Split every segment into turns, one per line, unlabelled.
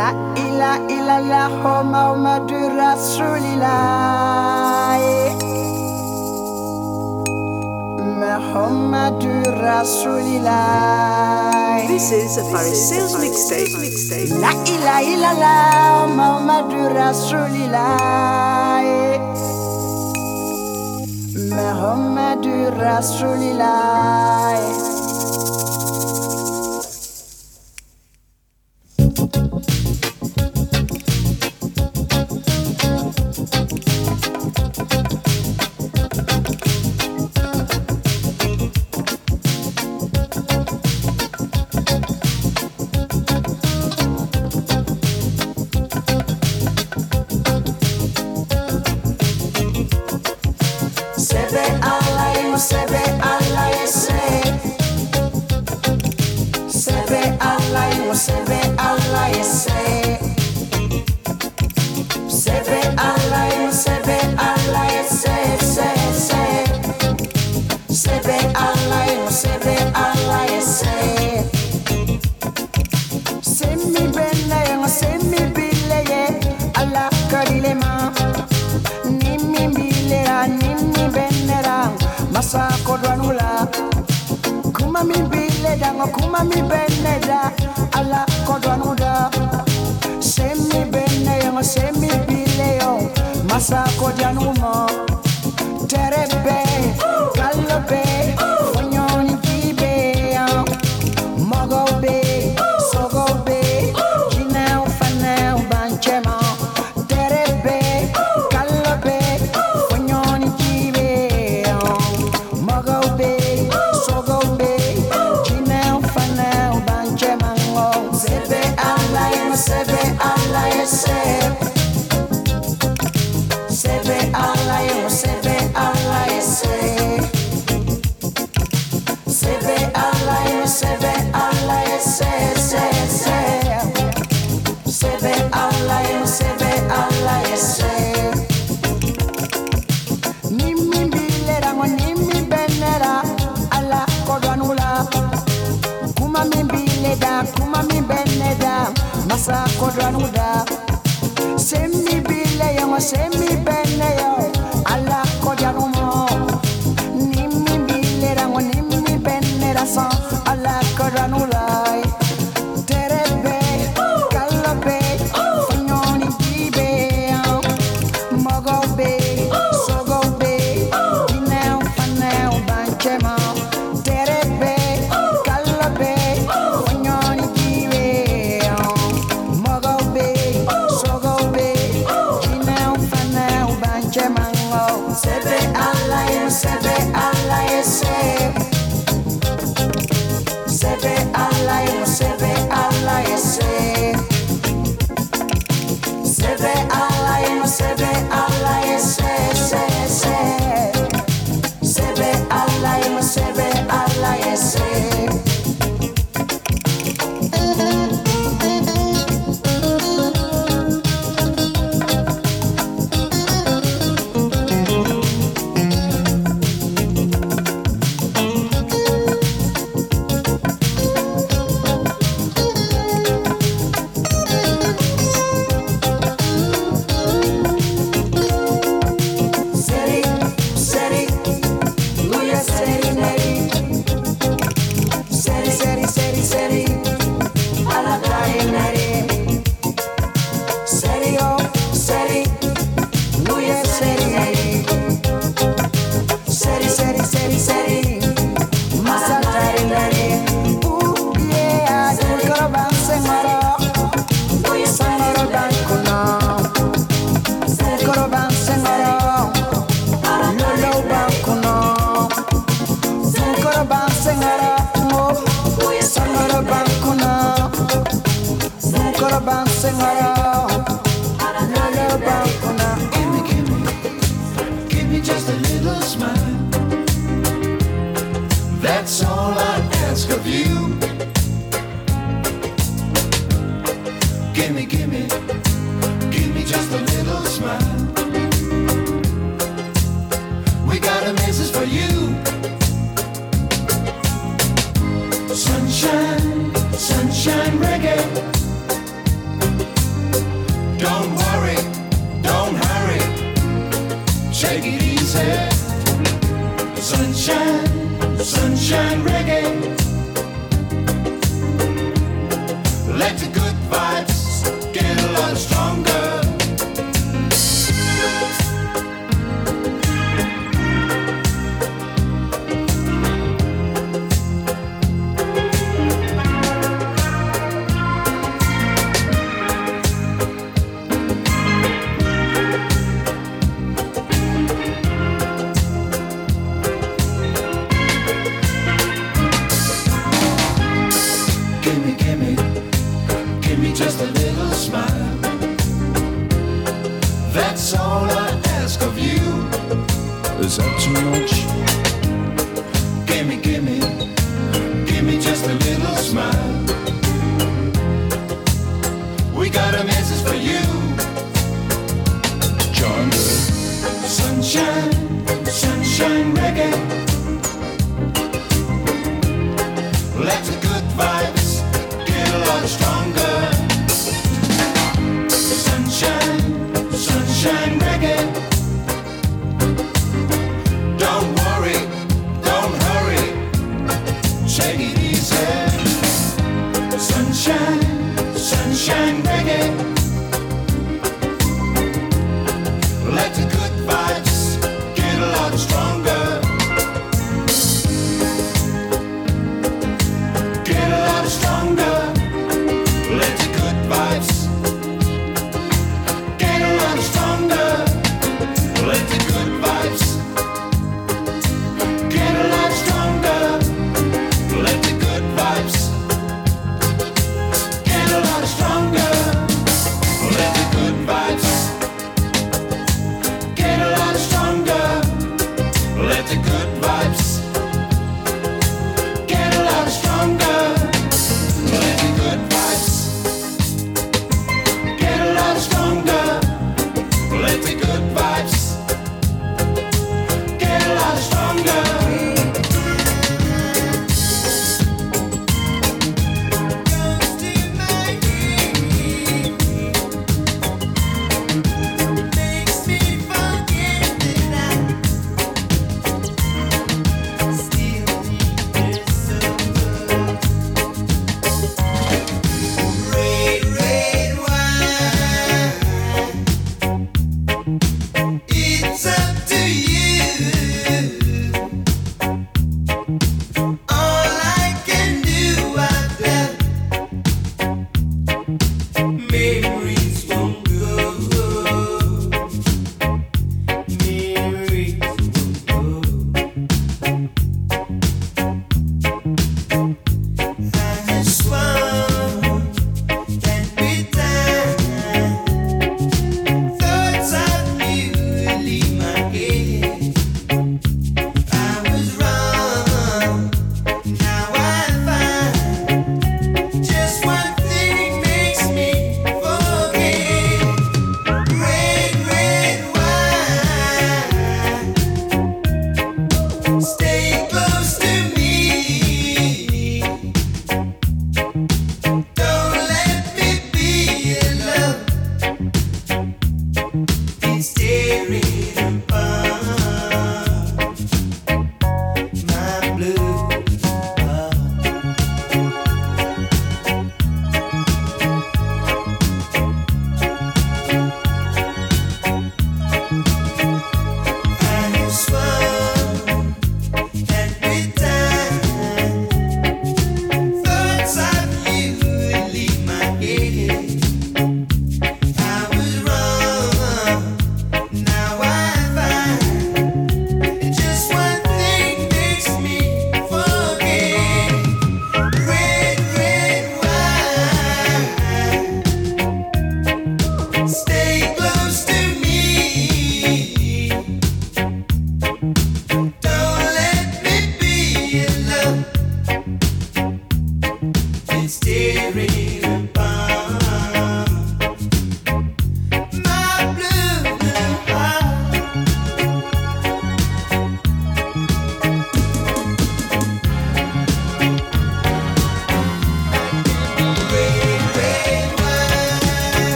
لا إله إلا الله محمد رسول الله محمد رسول الله
This is a Pharisaic mixtape. mixtape.
لا إله إلا الله محمد رسول الله محمد رسول الله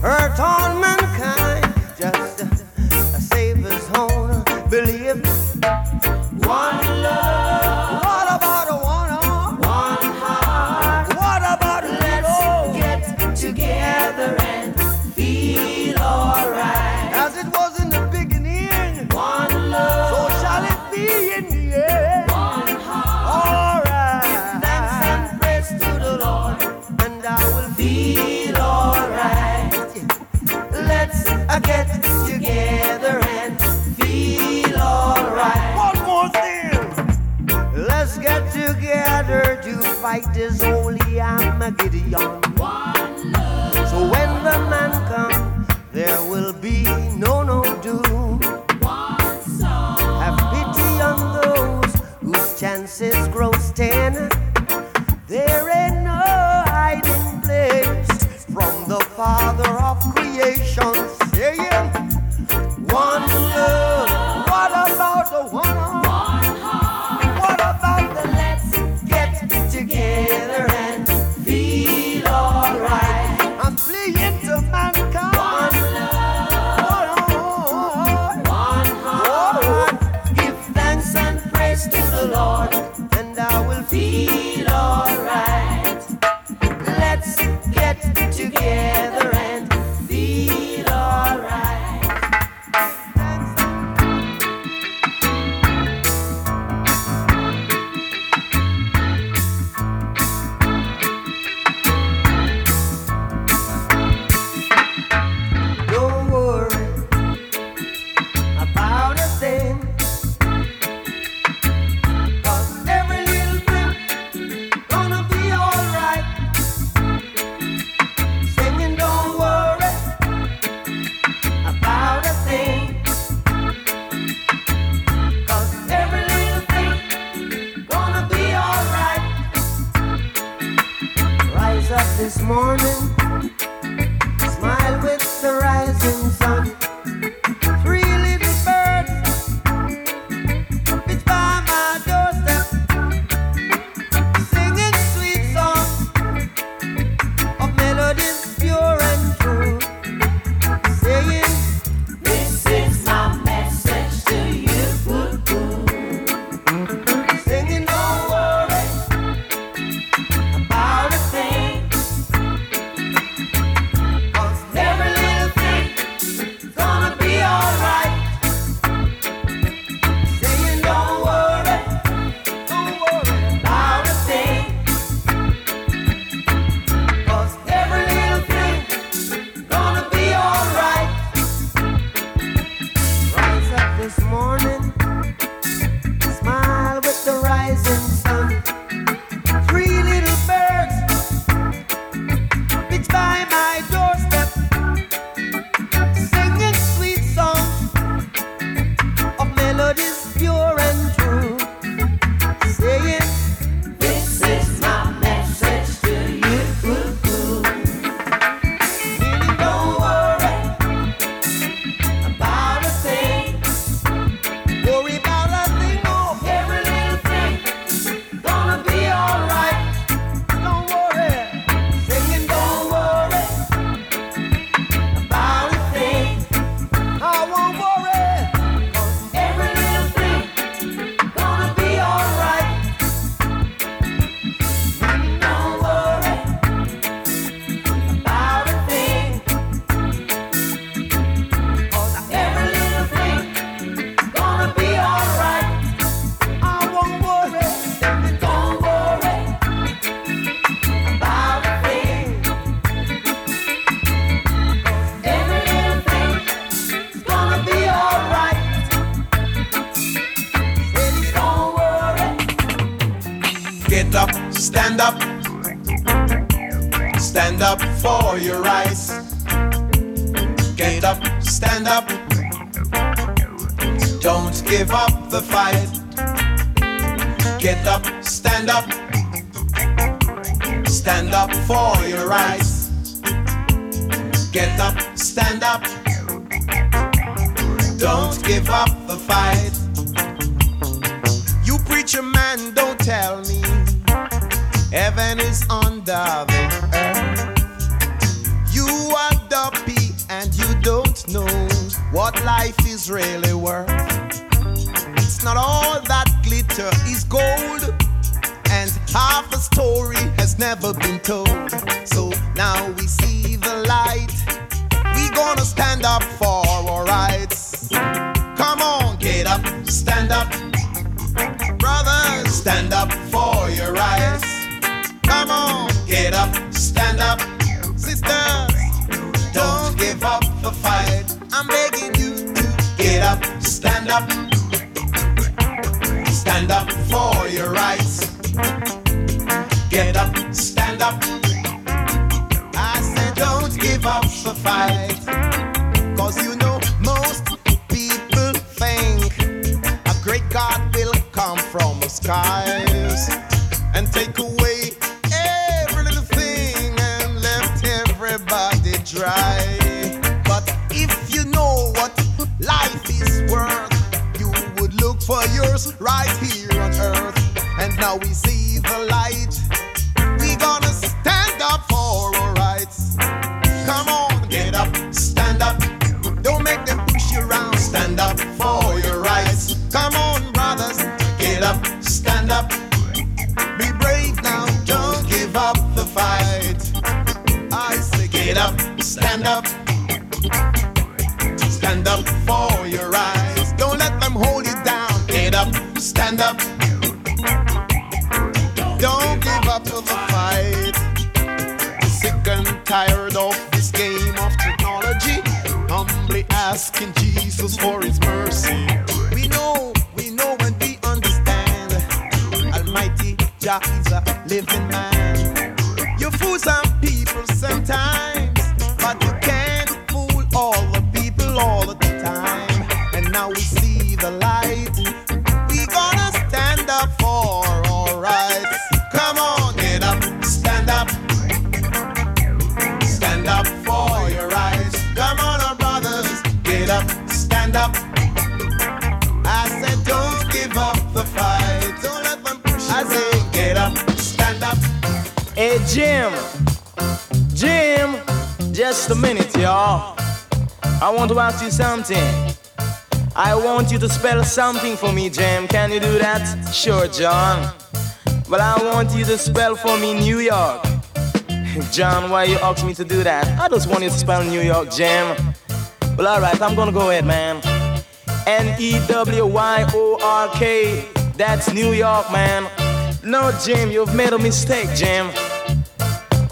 hurt all mankind?
Stand up. Don't give up
to the fight. Sick and tired of this game of technology. Humbly asking Jesus for his mercy. We know, we know and we understand. Almighty Jah is a living man.
Ask you something. I want you to spell something for me, Jim. Can you do that? Sure, John. Well, I want you to spell for me New York. John, why you ask me to do that? I just want you to spell New York, Jim. Well, alright, I'm gonna go ahead, man. N E W Y O R K. That's New York, man. No, Jim, you've made a mistake, Jim.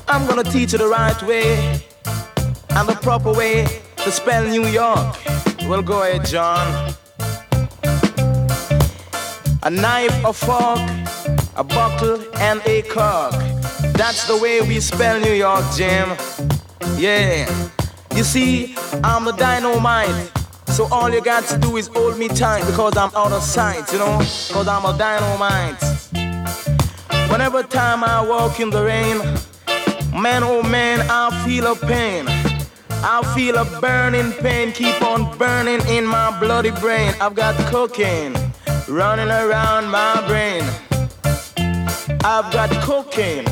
I'm gonna teach you the right way and the proper way to spell New York. Well, go ahead, John. A knife, a fork, a buckle, and a cork. That's the way we spell New York, Jim. Yeah. You see, I'm the dynamite. So all you got to do is hold me tight because I'm out of sight, you know? Because I'm a dynamite. Whenever time I walk in the rain, man oh man, I feel a pain. I feel a burning pain, keep on burning in my bloody brain. I've got cocaine running around my brain. I've got cocaine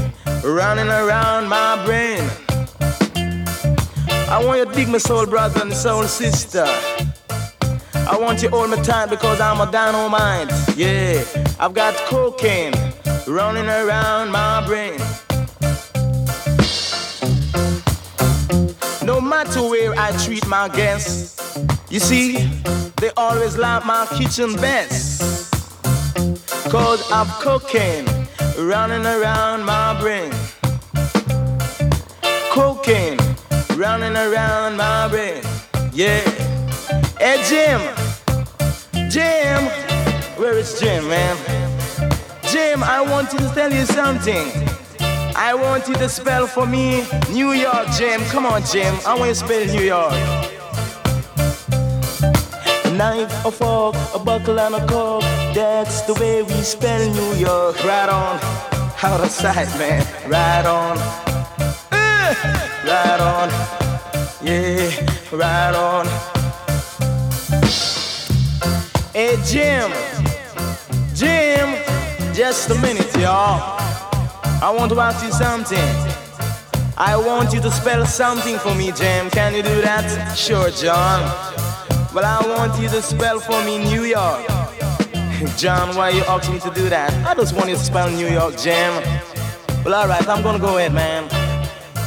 running around my brain. I want you to dig my soul brother and soul sister. I want you all hold time because I'm a dynamite. Yeah, I've got cocaine running around my brain. Matter where I treat my guests, you see, they always like my kitchen best. Cause I've cocaine running around my brain. Cocaine running around my brain. Yeah. Hey, Jim. Jim. Where is Jim, man? Jim, I want to tell you something. I want you to spell for me New York, Jim. Come on, Jim. I want you to spell New York. A knife, a fork, a buckle, and a cork. That's the way we spell New York. Right on. Out of sight, man. Right on. Uh, right on. Yeah, right on. Hey, Jim. Jim, just a minute, y'all. I want to ask you something. I want you to spell something for me, Jim. Can you do that? Sure, John. Well, I want you to spell for me New York. John, why are you asking me to do that? I just want you to spell New York, Jim. Well, alright, I'm gonna go ahead, man.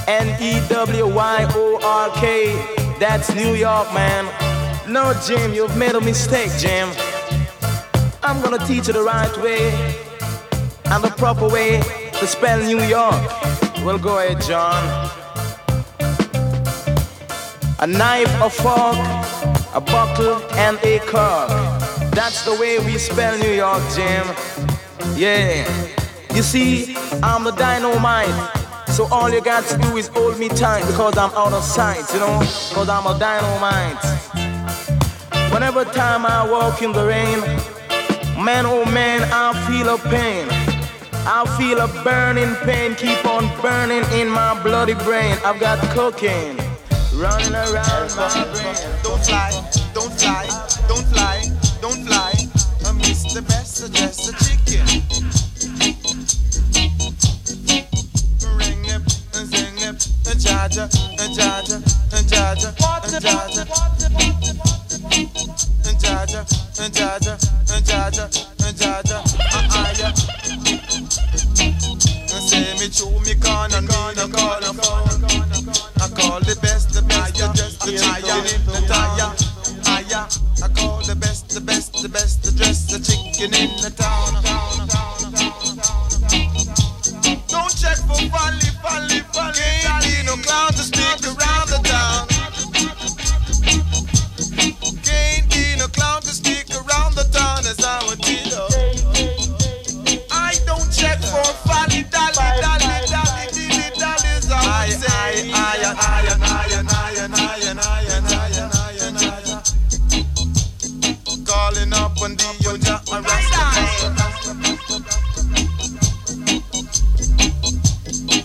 N E W Y O R K. That's New York, man. No, Jim, you've made a mistake, Jim. I'm gonna teach you the right way and the proper way to spell New York. Well, go ahead, John. A knife, a fork, a bottle, and a cork. That's the way we spell New York, Jim. Yeah. You see, I'm the dynamite. So all you got to do is hold me tight because I'm out of sight, you know? Because I'm a dynamite. Whenever time I walk in the rain, Man, oh man, I feel a pain. I feel a burning pain, keep on burning in my bloody brain. I've got cocaine running around my brain.
Don't fly, don't fly, don't fly, don't fly. I miss the best, the best, the chicken. Ring it, sing it, jaja, jaja, jaja, jaja. Jaja, Jaja, Jaja, Jaja, ah yeah. Say me true, me corner, corner, corner phone. I call the best, the best, the the chicken in the tire. I call the best, the best, the best, the dress, the chicken in the town. Don't check for folly, folly, folly. Ain't need no clown to stick around the town. Can't be no clown to stick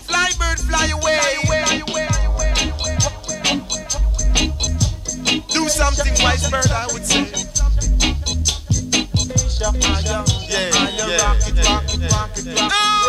Fly bird, fly away. Do something white bird, I would say. Yeah, yeah, yeah, yeah,
yeah.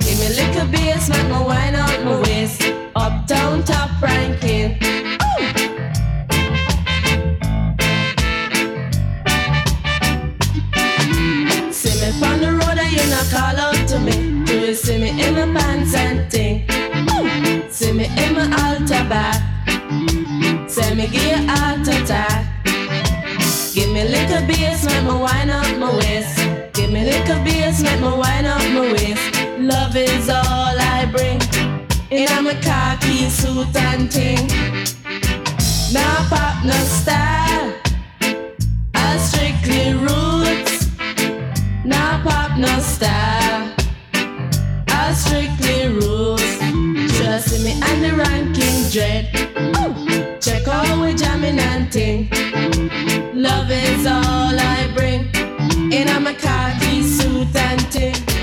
Give me little bass, make me wine out my waist. Uptown top ranking. See me from the road and you not call out to me. Do you see me in my pants and ting? See me in my altar back. Say me give you heart attack. Give me a little bass, make me wine up my waist. Little bass, make me wine up my waist. Love is all I bring. In a my khaki suit and ting. Now pop no style. I strictly roots. Now pop no style. I strictly rules. Trust me and the ranking dread. Check out we jamming and ting. Love is all I bring. In a khaki suit and ting.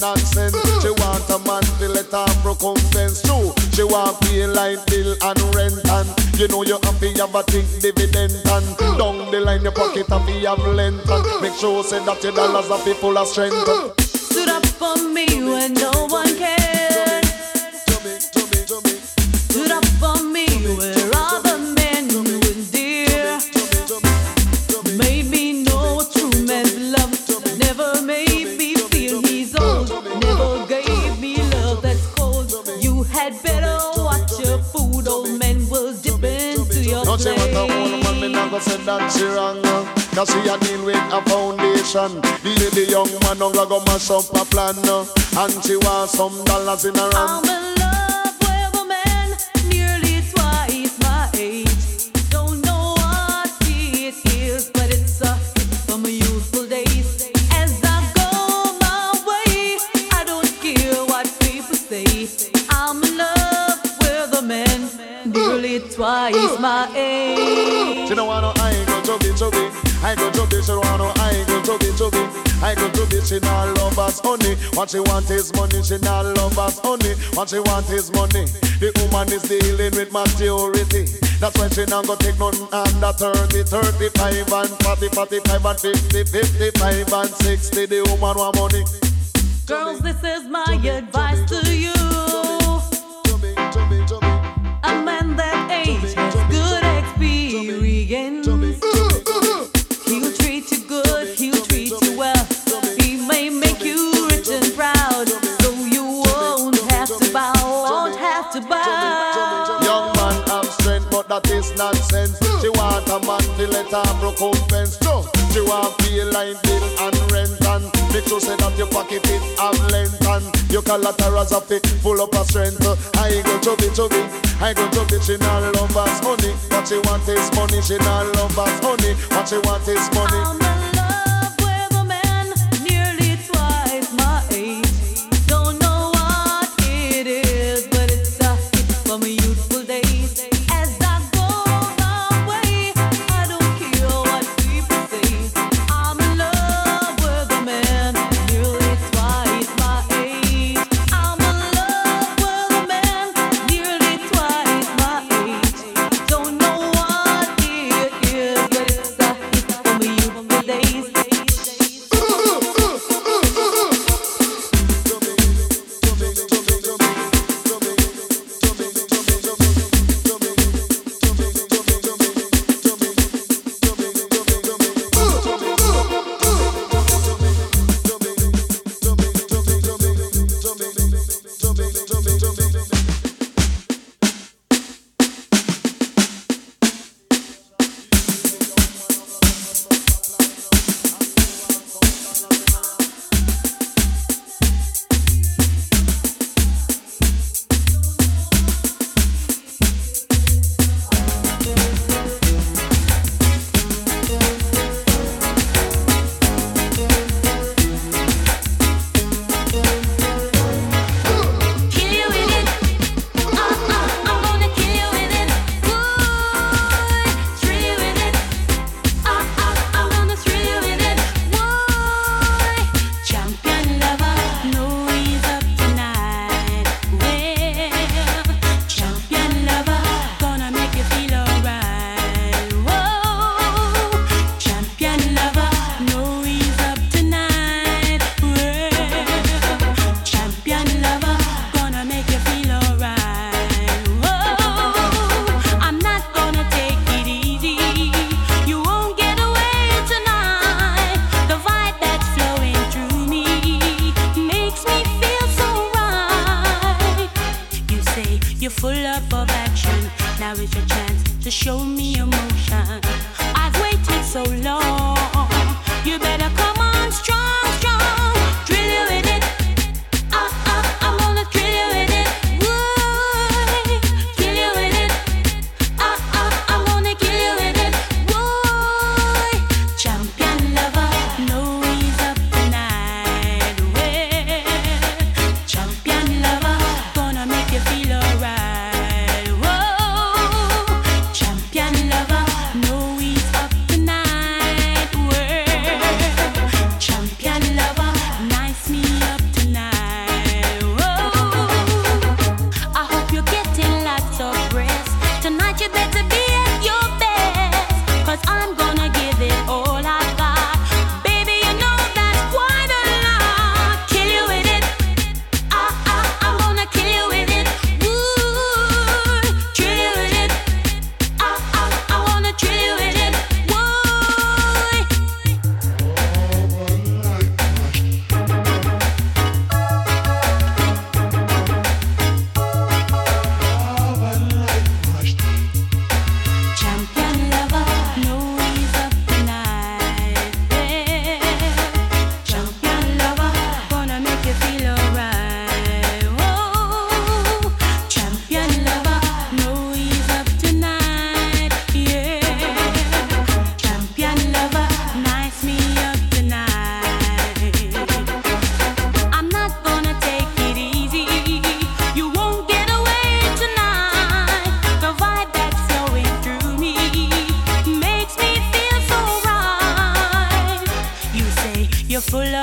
Nonsense. She want a man to let her recompense. True, she want pay light bill and rent and you know you to have a think dividend and down the line your pocket to have length and make sure say that your dollars are people of strength.
Stood up for me when no one
that she wrong. Cause she a deal with a foundation. The lady young man don't go mash up a plan. And she want some dollars in her hand.
I'm in love with a man nearly twice my age. Don't know what it is, but it's a hit from my youthful days. As I go my way, I don't care what people say. I'm in love with a man nearly twice my age.
She want no I go chubby chubby. I go chubby. She want no I go chubby chubby. I go chubby. She not love us honey. What she want is money. She not love us honey. What she want is money. The woman is dealing with maturity. That's why she not go take none under 30, 35 and 40, 45 and 50, 55 and 60. The woman want money.
Girls, this is my advice to you. A man to
let her recompense. No, she want pay line bill and rent and make sure say that your pocket it have length and your collaterals are fit full up of strength. I go chubby chubby, I go chubby. She not love us honey, what she want is money. She not love us honey, what she want is money.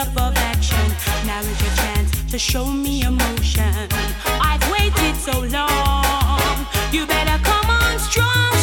love
of action. Now is your chance to show me emotion. I've
waited so long. You better come on strong.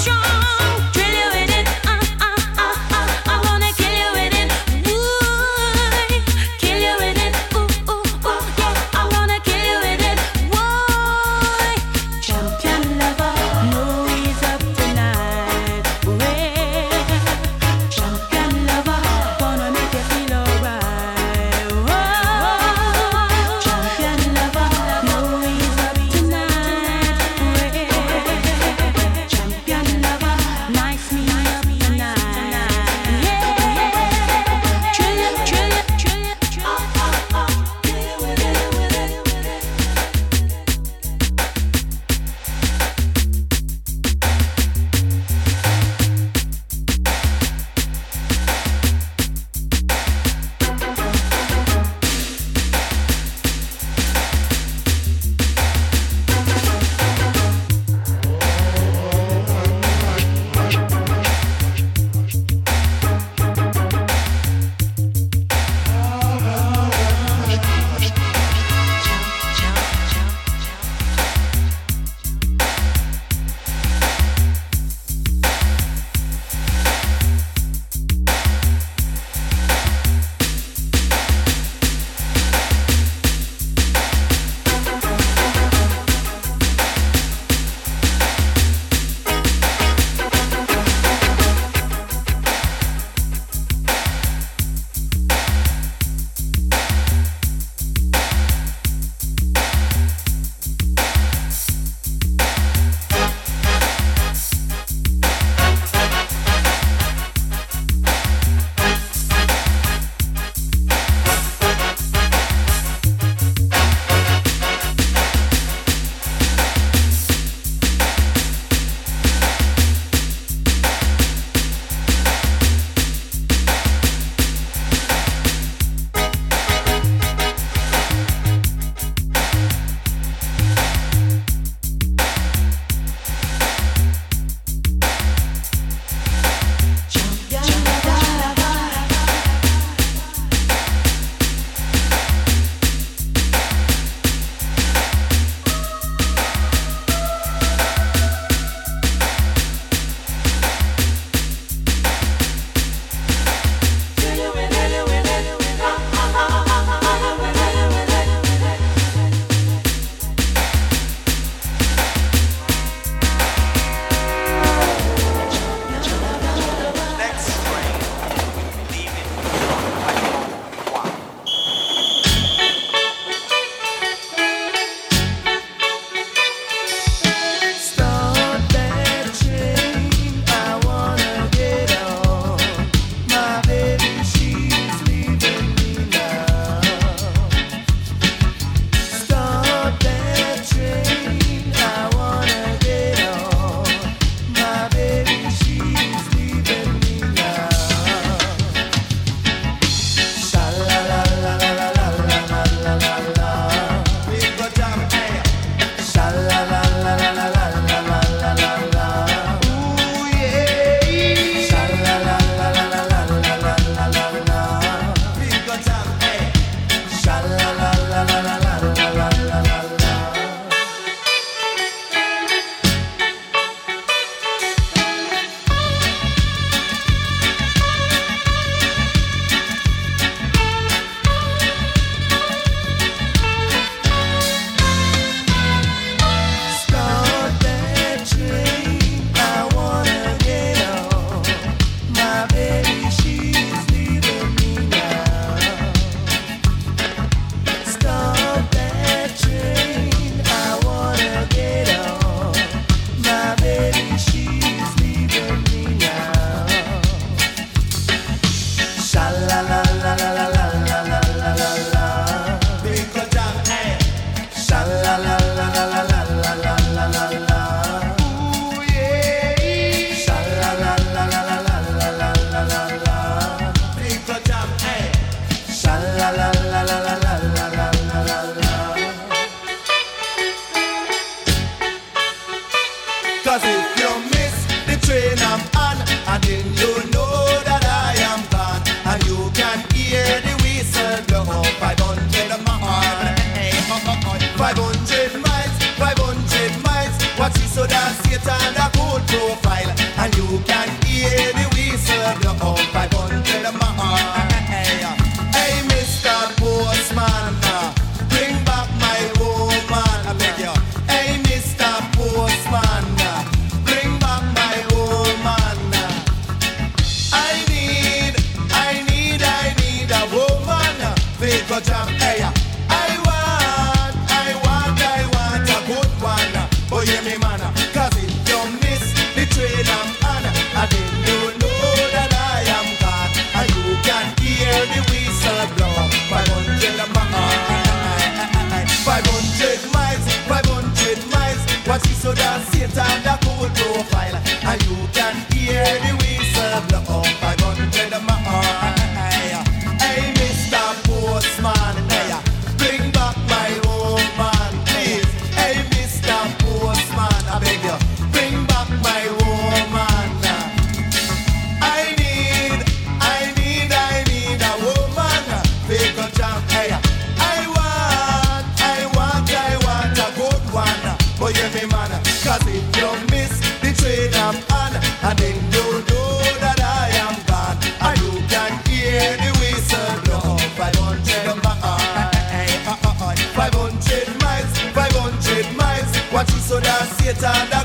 So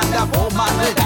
banda, vou malandro.